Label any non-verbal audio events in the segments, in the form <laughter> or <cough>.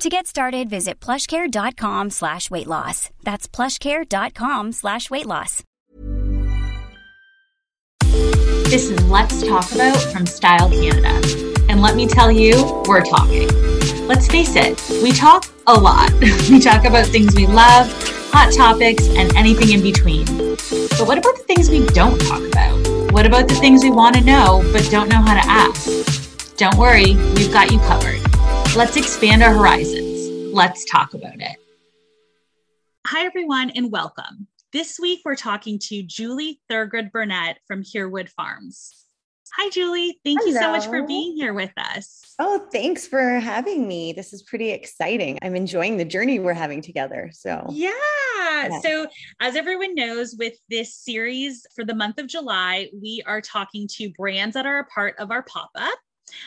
To get started, visit plushcare.com slash weight loss. That's plushcare.com slash weight loss. This is Let's Talk About from Style Canada. And let me tell you, we're talking. Let's face it, we talk a lot. <laughs> we talk about things we love, hot topics, and anything in between. But what about the things we don't talk about? What about the things we want to know but don't know how to ask? Don't worry, we've got you covered. Let's expand our horizons. Let's talk about it. Hi, everyone, and welcome. This week, we're talking to Julie Thurgood Burnett from Hereward Farms. Hi, Julie. Thank Hello. you so much for being here with us. Oh, thanks for having me. This is pretty exciting. I'm enjoying the journey we're having together. So, yeah. yeah. So, as everyone knows, with this series for the month of July, we are talking to brands that are a part of our pop up.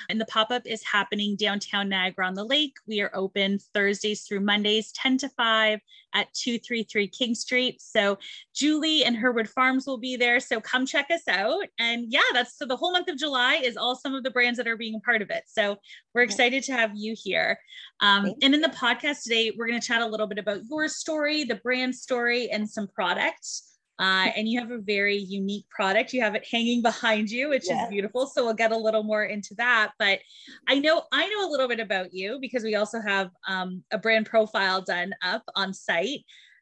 And the pop up is happening downtown Niagara on the Lake. We are open Thursdays through Mondays, 10 to 5 at 233 King Street. So Julie and Hereward Farms will be there. So come check us out. And yeah, that's so the whole month of July is all some of the brands that are being a part of it. So we're excited to have you here. Um, and in the podcast today, we're going to chat a little bit about your story, the brand story, and some products. Uh, and you have a very unique product. You have it hanging behind you, which is beautiful. So we'll get a little more into that. But I know I know a little bit about you because we also have um, a brand profile done up on site.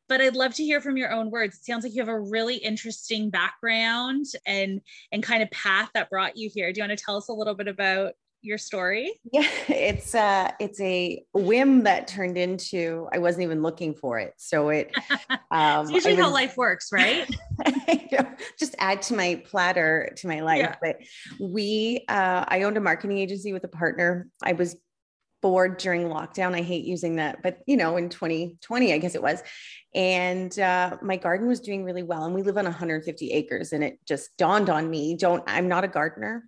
But I'd love to hear from your own words. It sounds like you have a really interesting background and and kind of path that brought you here. Do you want to tell us a little bit about your story? Yeah, it's uh it's a whim that turned into I wasn't even looking for it. So it <laughs> um it's usually was, how life works, right? <laughs> just add to my platter to my life. Yeah. But we uh I owned a marketing agency with a partner. I was bored during lockdown. I hate using that, but you know, in 2020, I guess it was. And uh, my garden was doing really well. And we live on 150 acres. And it just dawned on me, don't, I'm not a gardener.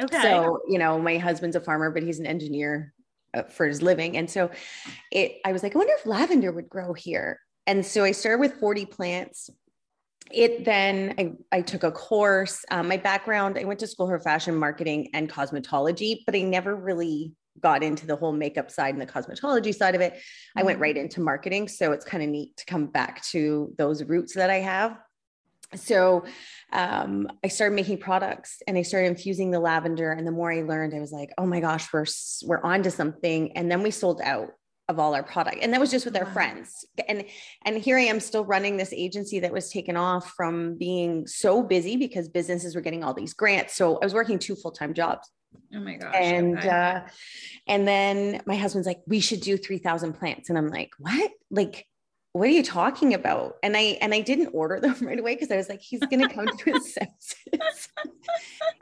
Okay. So, you know, my husband's a farmer, but he's an engineer uh, for his living. And so it, I was like, I wonder if lavender would grow here. And so I started with 40 plants. It then, I, I took a course. Um, my background, I went to school for fashion marketing and cosmetology, but I never really got into the whole makeup side and the cosmetology side of it. I went mm-hmm. right into marketing. So it's kind of neat to come back to those roots that I have so um, I started making products and I started infusing the lavender. And the more I learned, I was like, oh my gosh, we're we're onto something. And then we sold out of all our product, and that was just with our wow. friends. And and here I am still running this agency that was taken off from being so busy because businesses were getting all these grants. So I was working two full time jobs. Oh my gosh. And okay. uh, and then my husband's like, we should do 3,000 plants. And I'm like, what? Like what are you talking about? And I and I didn't order them <laughs> right away because I was like, he's gonna come to his <laughs> senses.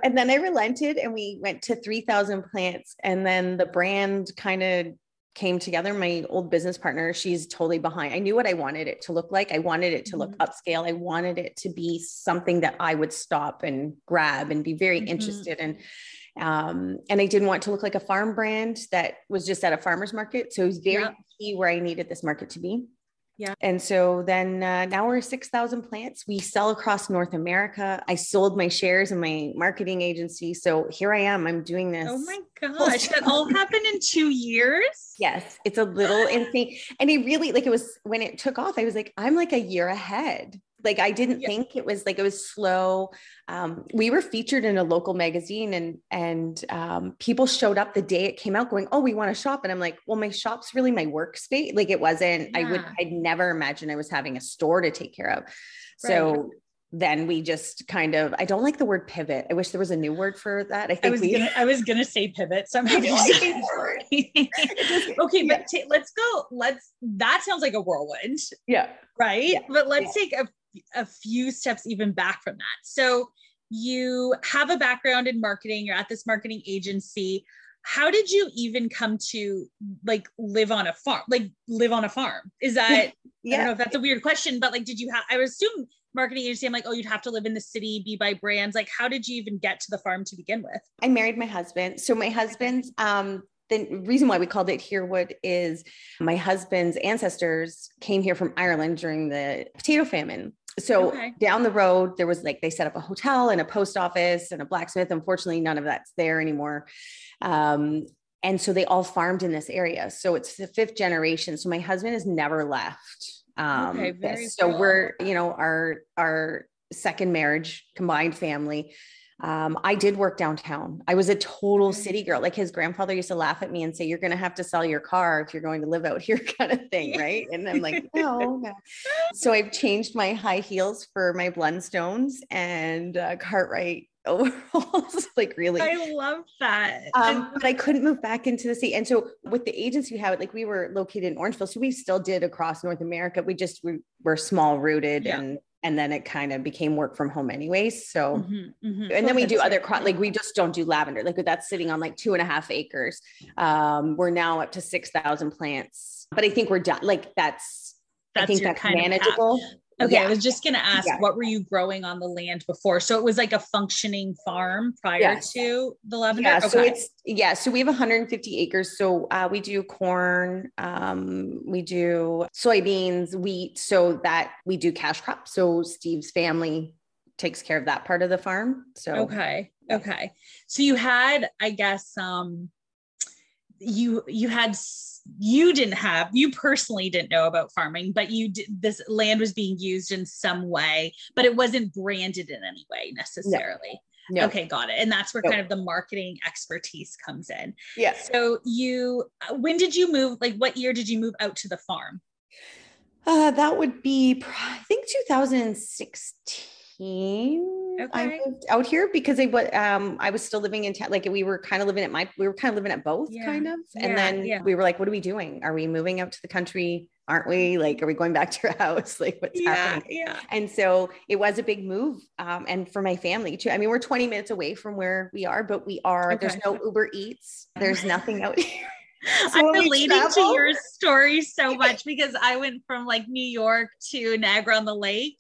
and then I relented and we went to 3,000 plants. And then the brand kind of came together. My old business partner, she's totally behind. I knew what I wanted it to look like. I wanted it to look mm-hmm. upscale. I wanted it to be something that I would stop and grab and be very mm-hmm. interested in. Um, and I didn't want to look like a farm brand that was just at a farmer's market. So it was very yep. key where I needed this market to be. Yeah. And so then uh, now we're 6,000 plants. We sell across North America. I sold my shares in my marketing agency. So here I am. I'm doing this. Oh my gosh. <laughs> that all happened in two years? Yes. It's a little <gasps> insane. And it really, like, it was when it took off, I was like, I'm like a year ahead like I didn't yeah. think it was like it was slow. Um, we were featured in a local magazine and and um, people showed up the day it came out going, Oh, we want to shop. And I'm like, well, my shop's really my workspace. Like it wasn't, yeah. I would I'd never imagine I was having a store to take care of. So then we just kind of I don't like the word pivot. I wish there was a new word for that. I think I was we gonna, I was gonna say pivot. So I'm <laughs> happy <laughs> <laughs> okay, but t- let's go. Let's that sounds like a whirlwind. Yeah. Right. Yeah. But let's yeah. take a, a few steps even back from that. So you have a background in marketing, you're at this marketing agency. How did you even come to like live on a farm? Like live on a farm? Is that yeah. I don't know if that's a weird question, but like did you have I would assume marketing agency, I'm like, oh, you'd have to live in the city, be by brands. Like, how did you even get to the farm to begin with? I married my husband. So my husband's um the reason why we called it Hereward is my husband's ancestors came here from Ireland during the potato famine. So okay. down the road, there was like they set up a hotel and a post office and a blacksmith. Unfortunately, none of that's there anymore. Um, and so they all farmed in this area. So it's the fifth generation. So my husband has never left um, okay, very so cool. we're, you know, our our second marriage, combined family. Um, I did work downtown. I was a total city girl. Like his grandfather used to laugh at me and say, "You're going to have to sell your car if you're going to live out <laughs> here," kind of thing, <laughs> right? And I'm like, "No, no." So I've changed my high heels for my Blundstones and uh, Cartwright <laughs> overalls like really i love that um, but i couldn't move back into the city and so with the agency we have like we were located in orangeville so we still did across north america we just we were small rooted yeah. and and then it kind of became work from home anyways so mm-hmm, mm-hmm. and then we do other cro- like we just don't do lavender like that's sitting on like two and a half acres um we're now up to 6000 plants but i think we're done like that's, that's I think that's manageable. Okay, yeah. I was just going to ask, yeah. what were you growing on the land before? So it was like a functioning farm prior yes. to the lavender. Yeah, okay. so it's yeah, so we have 150 acres. So uh, we do corn, um, we do soybeans, wheat. So that we do cash crops. So Steve's family takes care of that part of the farm. So okay, okay. So you had, I guess, um, you you had you didn't have you personally didn't know about farming but you did this land was being used in some way but it wasn't branded in any way necessarily no. No. okay got it and that's where no. kind of the marketing expertise comes in yeah so you uh, when did you move like what year did you move out to the farm uh that would be i think 2016 Okay. I moved out here because I was um I was still living in town. Like we were kind of living at my we were kind of living at both yeah. kind of. And yeah, then yeah. we were like, what are we doing? Are we moving out to the country? Aren't we? Like, are we going back to your <laughs> house? Like what's happening? Yeah. And so it was a big move. Um, and for my family too. I mean, we're 20 minutes away from where we are, but we are, okay. there's no Uber Eats, there's nothing out <laughs> here. <laughs> So I'm relating to your story so much because I went from like New York to Niagara on the Lake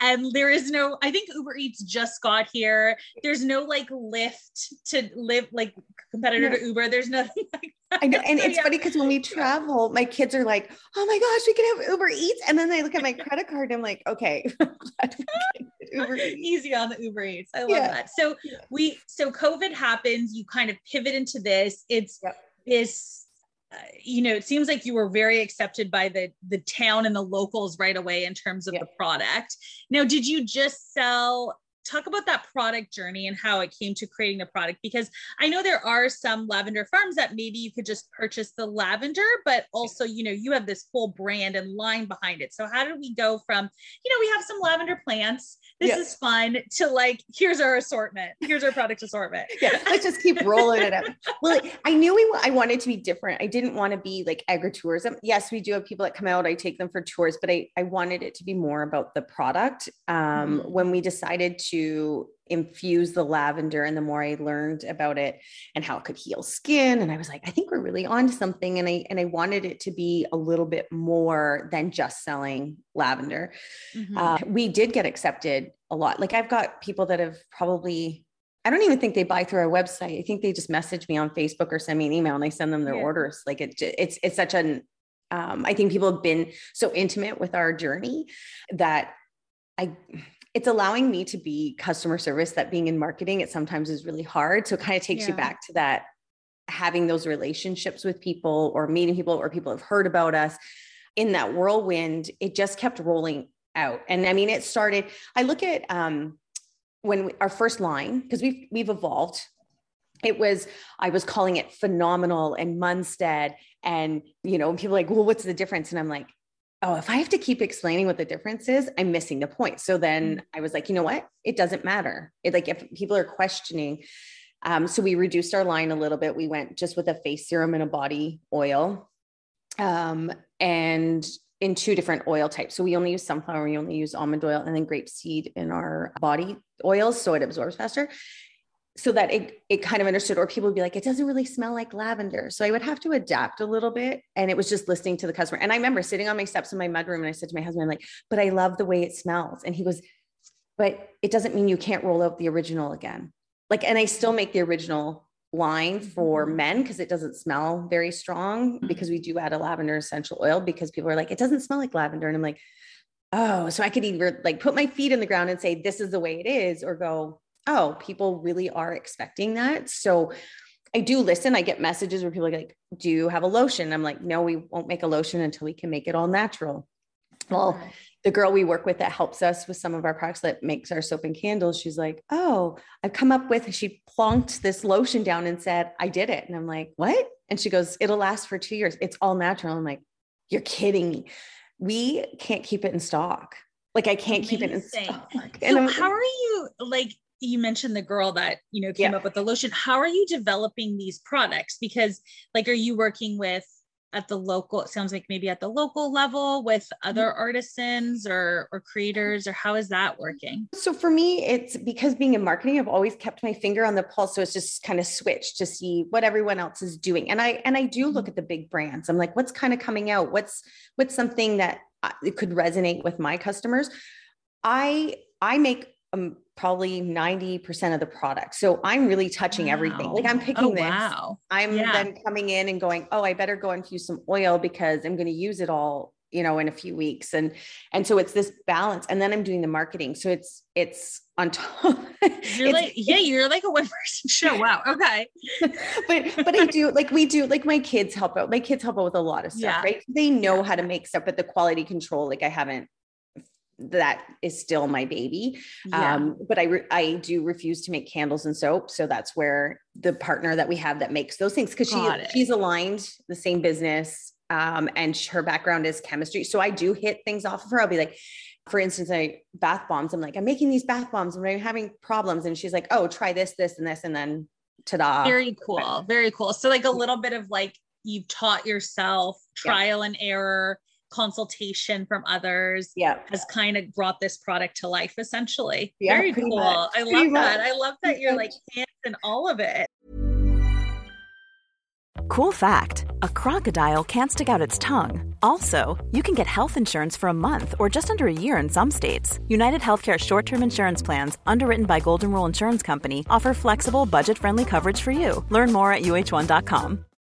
and there is no i think uber eats just got here there's no like Lyft to live like competitor to uber there's nothing <laughs> like I know, and it's yeah. funny because when we travel, my kids are like, "Oh my gosh, we can have Uber Eats," and then I look at my credit card, and I'm like, "Okay, <laughs> <laughs> Uber easy on the Uber Eats." I love yeah. that. So we, so COVID happens, you kind of pivot into this. It's yep. this uh, you know, it seems like you were very accepted by the the town and the locals right away in terms of yeah. the product. Now, did you just sell talk about that product journey and how it came to creating the product because I know there are some lavender farms that maybe you could just purchase the lavender, but also, you know, you have this whole brand and line behind it. So, how did we go from, you know, we have some lavender plants, this is fun, to like, here's our assortment, here's our product assortment. <laughs> yeah, let's just keep rolling it up. Well, I knew we, I wanted to be different. I didn't want to be like agritourism. Yes, we do have people that come out, I take them for tours, but I, I wanted it to be more about the product. Um, mm-hmm. When we decided to, infuse the lavender and the more I learned about it and how it could heal skin and I was like I think we're really on to something and I and I wanted it to be a little bit more than just selling lavender. Mm-hmm. Uh, we did get accepted a lot. Like I've got people that have probably I don't even think they buy through our website. I think they just message me on Facebook or send me an email and I send them their yeah. orders. Like it, it's it's such an um, I think people have been so intimate with our journey that I it's allowing me to be customer service that being in marketing it sometimes is really hard so it kind of takes yeah. you back to that having those relationships with people or meeting people or people have heard about us in that whirlwind it just kept rolling out. And I mean, it started, I look at um, when we, our first line, because we've, we've evolved. It was, I was calling it phenomenal and Munstead. And, you know, people like, well, what's the difference? And I'm like, oh, if I have to keep explaining what the difference is, I'm missing the point. So then mm. I was like, you know what? It doesn't matter. It like if people are questioning, um, so we reduced our line a little bit. We went just with a face serum and a body oil. Um, and in two different oil types. So we only use sunflower, we only use almond oil, and then grapeseed in our body oils, so it absorbs faster. So that it it kind of understood, or people would be like, it doesn't really smell like lavender. So I would have to adapt a little bit. And it was just listening to the customer. And I remember sitting on my steps in my mudroom and I said to my husband, I'm like, but I love the way it smells. And he goes, but it doesn't mean you can't roll out the original again. Like, and I still make the original line for mm-hmm. men because it doesn't smell very strong mm-hmm. because we do add a lavender essential oil because people are like it doesn't smell like lavender and I'm like oh so I could either like put my feet in the ground and say this is the way it is or go oh people really are expecting that so I do listen I get messages where people are like do you have a lotion I'm like no we won't make a lotion until we can make it all natural well the girl we work with that helps us with some of our products that makes our soap and candles, she's like, Oh, I've come up with, she plonked this lotion down and said, I did it. And I'm like, What? And she goes, It'll last for two years. It's all natural. I'm like, You're kidding me. We can't keep it in stock. Like, I can't Amazing. keep it in stock. <laughs> And so how are you like? You mentioned the girl that you know came yeah. up with the lotion. How are you developing these products? Because, like, are you working with at the local it sounds like maybe at the local level with other mm-hmm. artisans or or creators or how is that working so for me it's because being in marketing i've always kept my finger on the pulse so it's just kind of switched to see what everyone else is doing and i and i do look mm-hmm. at the big brands i'm like what's kind of coming out what's what's something that uh, could resonate with my customers i i make um, probably 90% of the product. So I'm really touching wow. everything. Like I'm picking oh, this. Wow. I'm yeah. then coming in and going, oh, I better go infuse some oil because I'm going to use it all, you know, in a few weeks. And and so it's this balance. And then I'm doing the marketing. So it's it's on top. <laughs> You're like, yeah, you're like a one person show. Wow. Okay. <laughs> but but I do like we do like my kids help out. My kids help out with a lot of stuff, yeah. right? They know yeah. how to make stuff, but the quality control, like I haven't that is still my baby. Yeah. Um, but I, re- I do refuse to make candles and soap. So that's where the partner that we have that makes those things, cause she, she's aligned the same business. Um, and her background is chemistry. So I do hit things off of her. I'll be like, for instance, I bath bombs. I'm like, I'm making these bath bombs and I'm having problems. And she's like, oh, try this, this, and this. And then ta-da. Very cool. Very cool. So like a little bit of like, you've taught yourself trial yeah. and error consultation from others yeah. has kind of brought this product to life essentially. Yeah, very cool. much. i love that. i love that you're like hands in all of it. Cool fact a crocodile can't stick out its tongue. Also you can get health insurance for a month or just under a year in some states. United healthcare short-term insurance plans underwritten by golden rule insurance company offer flexible budget-friendly coverage for you. Learn more at uh1.com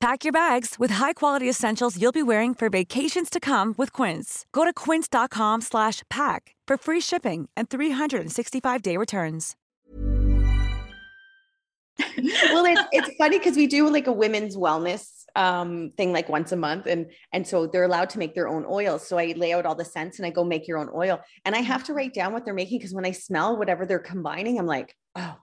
Pack your bags with high-quality essentials you'll be wearing for vacations to come with Quince. Go to quince.com/pack for free shipping and 365-day returns. well, it's, it's funny because we do like a women's wellness um thing like once a month and and so they're allowed to make their own oils so i lay out all the scents and i go make your own oil and i have to write down what they're making because when i smell whatever they're combining i'm like oh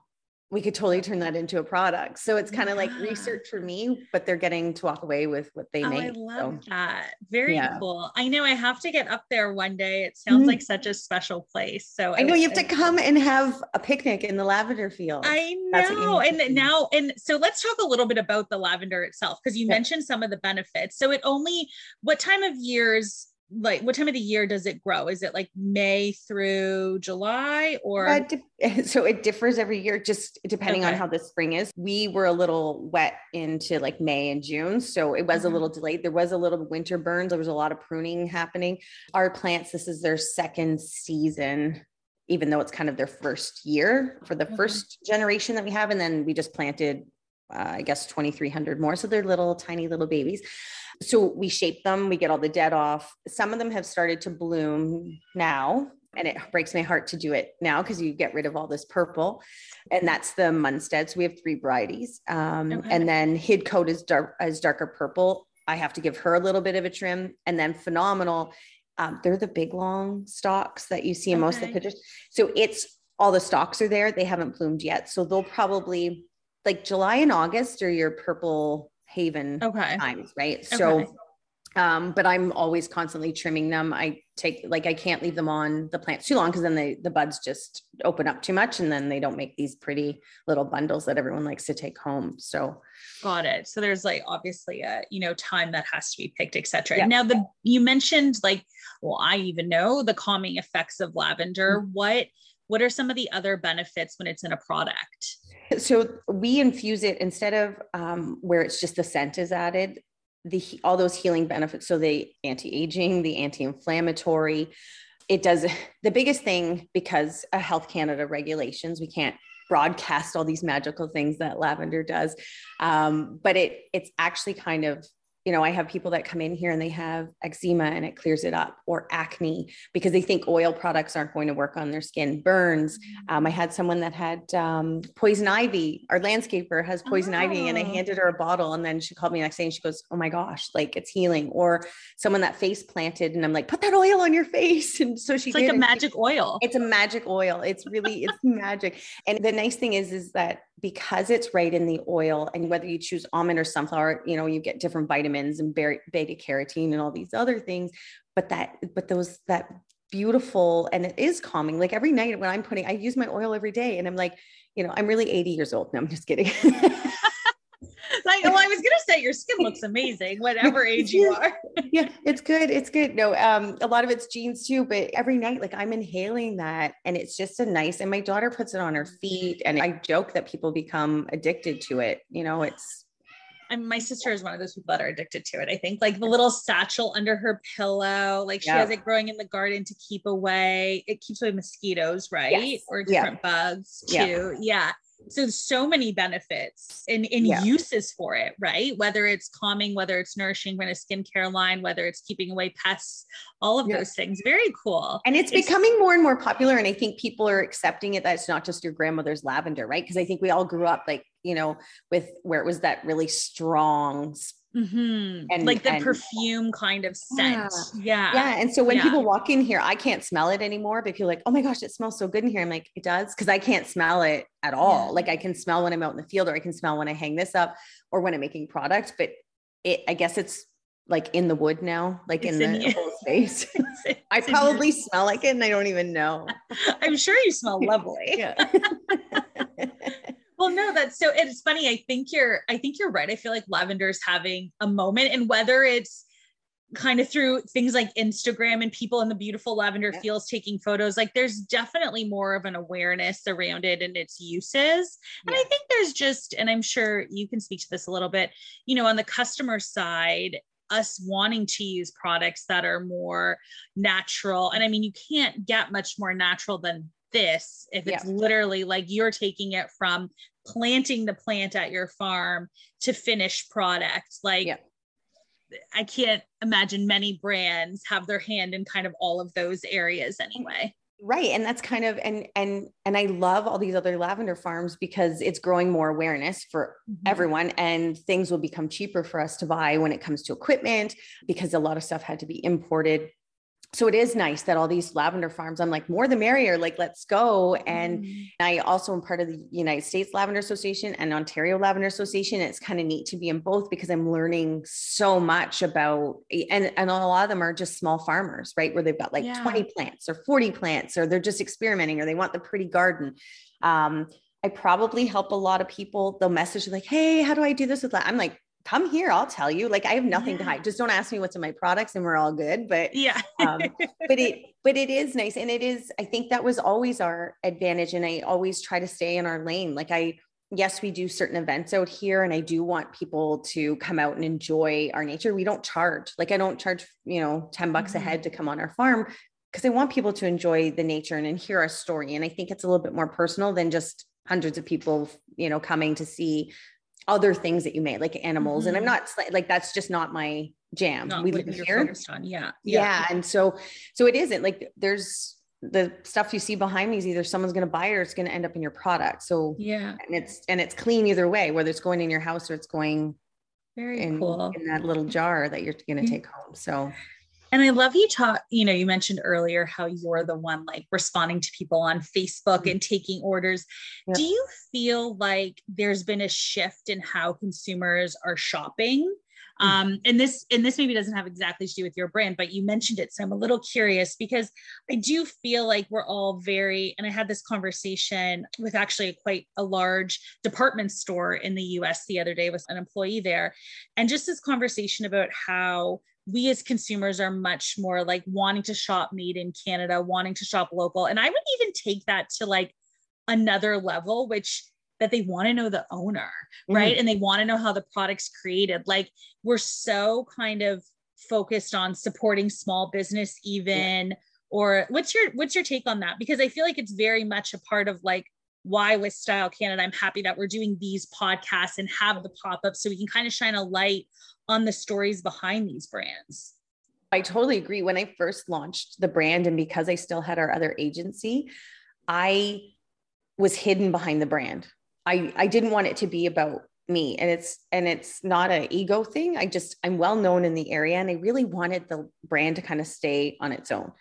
we could totally turn that into a product. So it's kind of yeah. like research for me, but they're getting to walk away with what they oh, make. I love so, that. Very yeah. cool. I know I have to get up there one day. It sounds mm-hmm. like such a special place. So I know you have to come and have a picnic in the lavender field. I know. And now, and so let's talk a little bit about the lavender itself, because you yeah. mentioned some of the benefits. So it only, what time of years like what time of the year does it grow? Is it like May through July or? <laughs> so it differs every year, just depending okay. on how the spring is. We were a little wet into like May and June. So it was mm-hmm. a little delayed. There was a little winter burns. There was a lot of pruning happening. Our plants, this is their second season even though it's kind of their first year for the mm-hmm. first generation that we have. And then we just planted, uh, I guess, 2,300 more. So they're little, tiny little babies. So we shape them, we get all the dead off. Some of them have started to bloom now. And it breaks my heart to do it now because you get rid of all this purple. And that's the Munstead. So we have three varieties. Um, okay. And then Hidcote is dark is darker purple. I have to give her a little bit of a trim. And then Phenomenal, um, they're the big long stalks that you see in okay. most of the pictures. So it's all the stalks are there. They haven't bloomed yet. So they'll probably like July and August are your purple haven okay. times, right? Okay. So um, but I'm always constantly trimming them. I take like I can't leave them on the plants too long because then they, the buds just open up too much and then they don't make these pretty little bundles that everyone likes to take home. So got it. So there's like obviously a you know time that has to be picked, etc. Yeah. Now the you mentioned like well I even know the calming effects of lavender. Mm-hmm. What what are some of the other benefits when it's in a product? So we infuse it instead of um, where it's just the scent is added, the all those healing benefits. So the anti-aging, the anti-inflammatory. It does <laughs> the biggest thing because of Health Canada regulations. We can't broadcast all these magical things that lavender does, um, but it it's actually kind of you know, I have people that come in here and they have eczema and it clears it up, or acne because they think oil products aren't going to work on their skin, burns. Mm-hmm. Um, I had someone that had um, poison ivy. Our landscaper has poison oh. ivy, and I oh. handed her a bottle, and then she called me the next day and she goes, "Oh my gosh, like it's healing." Or someone that face planted, and I'm like, "Put that oil on your face," <laughs> and so she it's like a magic she, oil. It's a magic oil. It's really it's magic. And the nice thing is, is that because it's right in the oil and whether you choose almond or sunflower you know you get different vitamins and beta carotene and all these other things but that but those that beautiful and it is calming. Like every night when i'm putting i use my oil every day and i'm like you know i'm really 80 years old. No i'm just kidding <laughs> like, well, I was gonna say your skin looks amazing, whatever <laughs> age you are. yeah, it's good. It's good. No, um, a lot of it's genes too, but every night, like I'm inhaling that, and it's just a nice. And my daughter puts it on her feet, and I joke that people become addicted to it. You know, it's and my sister is one of those people that are addicted to it. I think like the little satchel under her pillow, like she yeah. has it growing in the garden to keep away. It keeps away mosquitoes, right? Yes. Or different yeah. bugs too. Yeah. yeah so so many benefits and, and yeah. uses for it right whether it's calming whether it's nourishing when a skincare line whether it's keeping away pests all of yeah. those things very cool and it's, it's, becoming more and more popular and i think people are accepting it that it's not just your grandmother's lavender right because i think we all grew up like you know with where it was that really strong Mm-hmm. And like the and, perfume kind of scent. Yeah. Yeah. yeah. And so when yeah. people walk in here, I can't smell it anymore. But if you're like, oh my gosh, it smells so good in here. I'm like, it does. Cause I can't smell it at all. Yeah. Like I can smell when I'm out in the field or I can smell when I hang this up or when I'm making product. But it, I guess it's like in the wood now, like in, in the whole space. <laughs> It's, it's I probably smell like it and I don't even know. <laughs> I'm sure you smell <laughs> lovely. Yeah. Well, no, that's so it's funny. I think you're I think you're right. I feel like lavender's having a moment and whether it's kind of through things like Instagram and people in the beautiful lavender yeah. fields taking photos, like there's definitely more of an awareness around it and its uses. And. I think there's just, and I'm sure you can speak to this a little bit, you know, on the customer side, us wanting to use products that are more natural. And I mean, you can't get much more natural than this if it's yeah. literally like you're taking it from planting the plant at your farm to finished product like yeah. i can't imagine many brands have their hand in kind of all of those areas anyway right and that's kind of and and and i love all these other lavender farms because it's growing more awareness for mm-hmm. everyone and things will become cheaper for us to buy when it comes to equipment because a lot of stuff had to be imported so it is nice that all these lavender farms i'm like more the merrier like let's go and mm. i also am part of the united states lavender association and ontario lavender association it's kind of neat to be in both because i'm learning so much about and and a lot of them are just small farmers right where they've got like yeah. 20 plants or 40 plants or they're just experimenting or they want the pretty garden um, I probably help a lot of people. They'll message like, "Hey, how do I do this with that?" I'm like, come here i'll tell you. Like i have nothing yeah. to hide. Just don't ask me what's in my products and we're all good but yeah. um, <laughs> but it but it is nice and it is i think that was always our advantage and i always try to stay in our lane. Like i yes we do certain events out here and i do want people to come out and enjoy our nature. We don't charge. Like i don't charge you know 10 bucks mm-hmm. a head to come on our farm because i want people to enjoy the nature and, and hear our story and i think it's a little bit more personal than just hundreds of people you know coming to see other things that you made, like animals. Mm-hmm. And I'm mm-hmm. not like that's just not my jam. Not we live here. Yeah. yeah. Yeah. And so so it isn't like there's the stuff you see behind me is either someone's going to buy it or it's going to end up in your product. So yeah, and it's and it's clean either way, whether it's going in your house or it's going very in, cool in that little jar that you're going to take home. So and I love you talk, you know, you mentioned earlier how you're the one like responding to people on Facebook mm-hmm. and taking orders. Yep. Do you feel like there's been a shift in how consumers are shopping? Mm-hmm. Um, and this and this maybe doesn't have exactly to do with your brand, but you mentioned it. So I'm a little curious because I do feel like we're all very, and I had this conversation with actually quite a large department store in the US the other day with an employee there. And just this conversation about how we as consumers are much more like wanting to shop made in Canada, wanting to shop local. And I would even take that to like another level, which that they want to know the owner, right? Mm-hmm. And they want to know how the product's created. Like we're so kind of focused on supporting small business even yeah. or what's your what's your take on that because i feel like it's very much a part of like why with style canada i'm happy that we're doing these podcasts and have the pop-up so we can kind of shine a light on the stories behind these brands. I totally agree. When I first launched the brand, and because I still had our other agency, I was hidden behind the brand. I, I didn't want it to be about me and it's and it's not an ego thing i just i'm well known in the area and i really wanted the brand to kind of stay on its own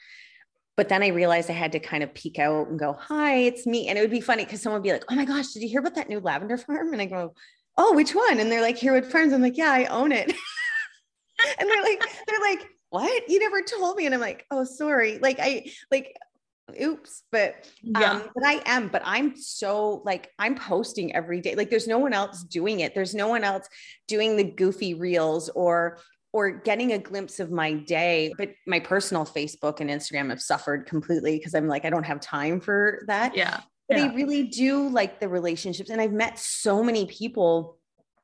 but then i realized i had to kind of peek out and go hi it's me and it would be funny because someone would be like oh my gosh did you hear about that new lavender farm and i go oh, which one? And they're like, Hereward Farms. I'm like, yeah, I own it. <laughs> and they're like, they're like, what? You never told me. And I'm like, oh, sorry. Like I like oops but yeah. um but i am but i'm so like i'm posting every day like there's no one else doing it there's no one else doing the goofy reels or or getting a glimpse of my day but my personal facebook and instagram have suffered completely because i'm like i don't have time for that yeah but yeah. I really do like the relationships. And I've met so many people,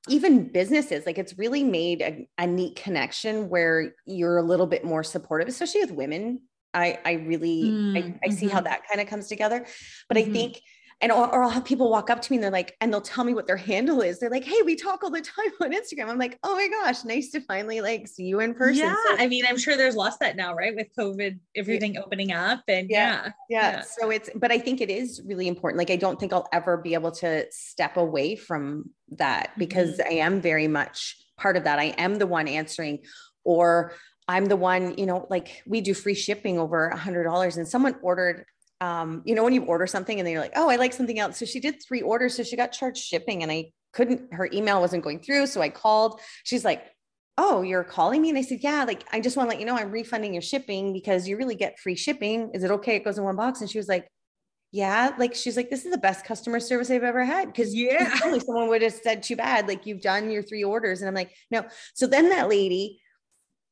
even businesses, like it's really made a, a neat connection where you're a little bit more supportive, especially with women. I, I really, mm, I, I see how mm-hmm. that kind of comes together. But mm-hmm. I think and or, or, I'll have people walk up to me and they're like, and they'll tell me what their handle is. They're like, "Hey, we talk all the time on Instagram." I'm like, "Oh my gosh, nice to finally like see you in person." Yeah, so, I mean, I'm sure there's lost that now, right? With COVID, everything opening up, and yeah, yeah, yeah, So it's, but I think it is really important. Like, I don't think I'll ever be able to step away from that because mm-hmm. I am very much part of that. I am the one answering, or I'm the one, you know, like we do free shipping over a hundred dollars, and someone ordered um, you know, when you order something and then you're like, oh, I like something else. So she did three orders. So she got charged shipping and I couldn't, her email wasn't going through. So I called. She's like, oh, you're calling me? And I said, yeah, like, I just want to let you know I'm refunding your shipping because you really get free shipping. Is it okay? It goes in one box. And she was like, yeah, like she's like, this is the best customer service I've ever had. Cause yeah, someone would have said too bad, like you've done your three orders. And I'm like, no. So then that lady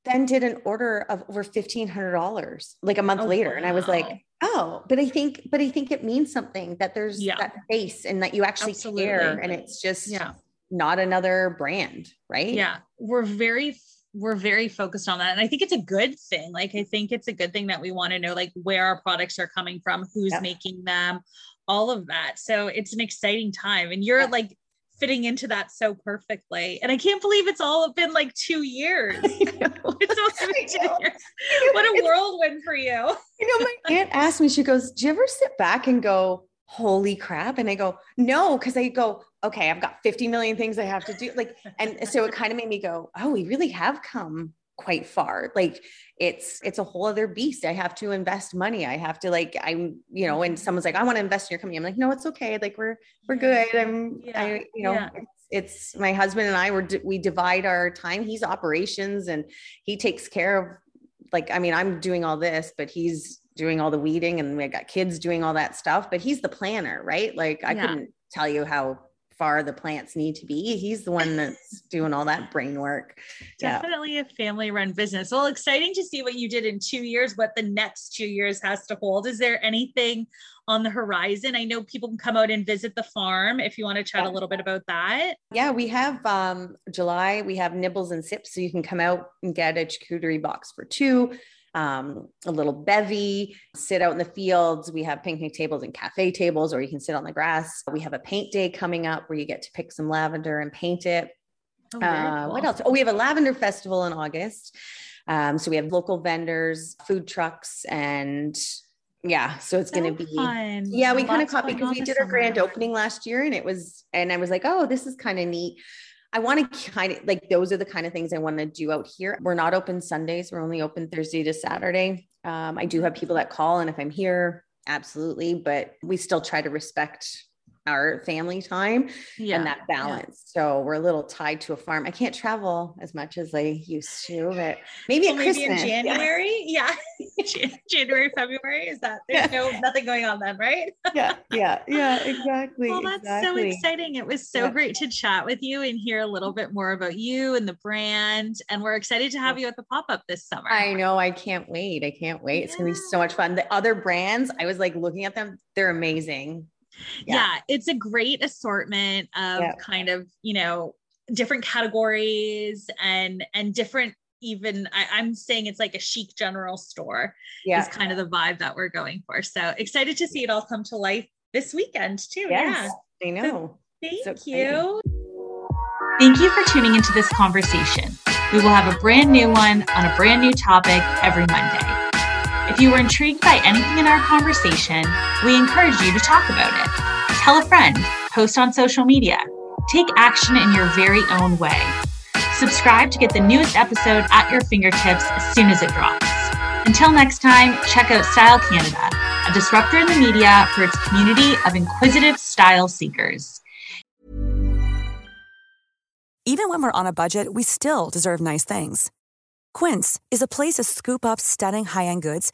then did an order of over $1,500 like a month oh, later. Wow. And I was like, oh, but I think, but I think it means something that there's yeah. that face and that you actually Absolutely. care. And it's just yeah. not another brand. Right. Yeah. We're very, we're very focused on that. And I think it's a good thing. Like, I think it's a good thing that we want to know like where our products are coming from, who's making them, all of that. So it's an exciting time. And you're like fitting into that so perfectly. And I can't believe it's all been like two years. <laughs> it's <laughs> two years. What a whirlwind for you. You know, my aunt asked me, she goes, Do you ever sit back and go, holy crap? And I go, no, because I go, okay, I've got 50 million things I have to do. Like, and so it kind of made me go, oh, we really have come quite far. Like it's it's a whole other beast. I have to invest money. I have to like I'm you know, and mm-hmm. someone's like, I want to invest in your company. I'm like, no, it's okay. Like we're we're good. I'm yeah. I you know. Yeah. It's, it's my husband and I were we divide our time. He's operations and he takes care of like I mean I'm doing all this, but he's doing all the weeding and we got kids doing all that stuff. But he's the planner, right? Like I yeah. couldn't tell you how far the plants need to be. He's the one that's doing all that brain work. Definitely yeah. a family run business. Well, exciting to see what you did in two years, what the next two years has to hold. Is there anything on the horizon? I know people can come out and visit the farm if you want to chat yeah. a little bit about that. Yeah, we have um, July, we have nibbles and sips. So you can come out and get a charcuterie box for two um, a little bevy, sit out in the fields. We have picnic tables and cafe tables, or you can sit on the grass. We have a paint day coming up where you get to pick some lavender and paint it. Oh, uh, cool. What else? Oh, we have a lavender festival in August. Um, so we have local vendors, food trucks, and yeah, so it's going to be fun. yeah. We kind of caught because we did our grand opening last year, and it was, and I was like, oh, this is kind of neat. I want to kind of like those are the kind of things I want to do out here. We're not open Sundays. We're only open Thursday to Saturday. Um, I do have people that call, and if I'm here, absolutely, but we still try to respect our family time yeah. and that balance. Yeah. So we're a little tied to a farm. I can't travel as much as I used to, but maybe well, maybe in January. Yeah. <laughs> yeah. <laughs> January, February. Is that there's no <laughs> nothing going on then, right? yeah. Yeah. Yeah. Exactly. Well, that's exactly. so exciting. It was so great to chat with you and hear a little bit more about you and the brand. And we're excited to have you at the pop-up this summer. I know. I can't wait. I can't wait. It's gonna be so much fun. The other brands, I was like looking at them, they're amazing yeah. yeah. it's a great assortment of yeah. kind of you know different categories and and different even I, am saying it's like a chic general store yeah. is kind of the vibe that we're going for so excited to see it all come to life this weekend too yes, yeah i know so thank so you thank you for tuning into this conversation we will have a brand new one on a brand new topic every monday if you were intrigued by anything in our conversation, we encourage you to talk about it. Tell a friend, post on social media, take action in your very own way. Subscribe to get the newest episode at your fingertips as soon as it drops. Until next time, check out Style Canada, a disruptor in the media for its community of inquisitive style seekers. Even when we're on a budget, we still deserve nice things. Quince is a place to scoop up stunning high end goods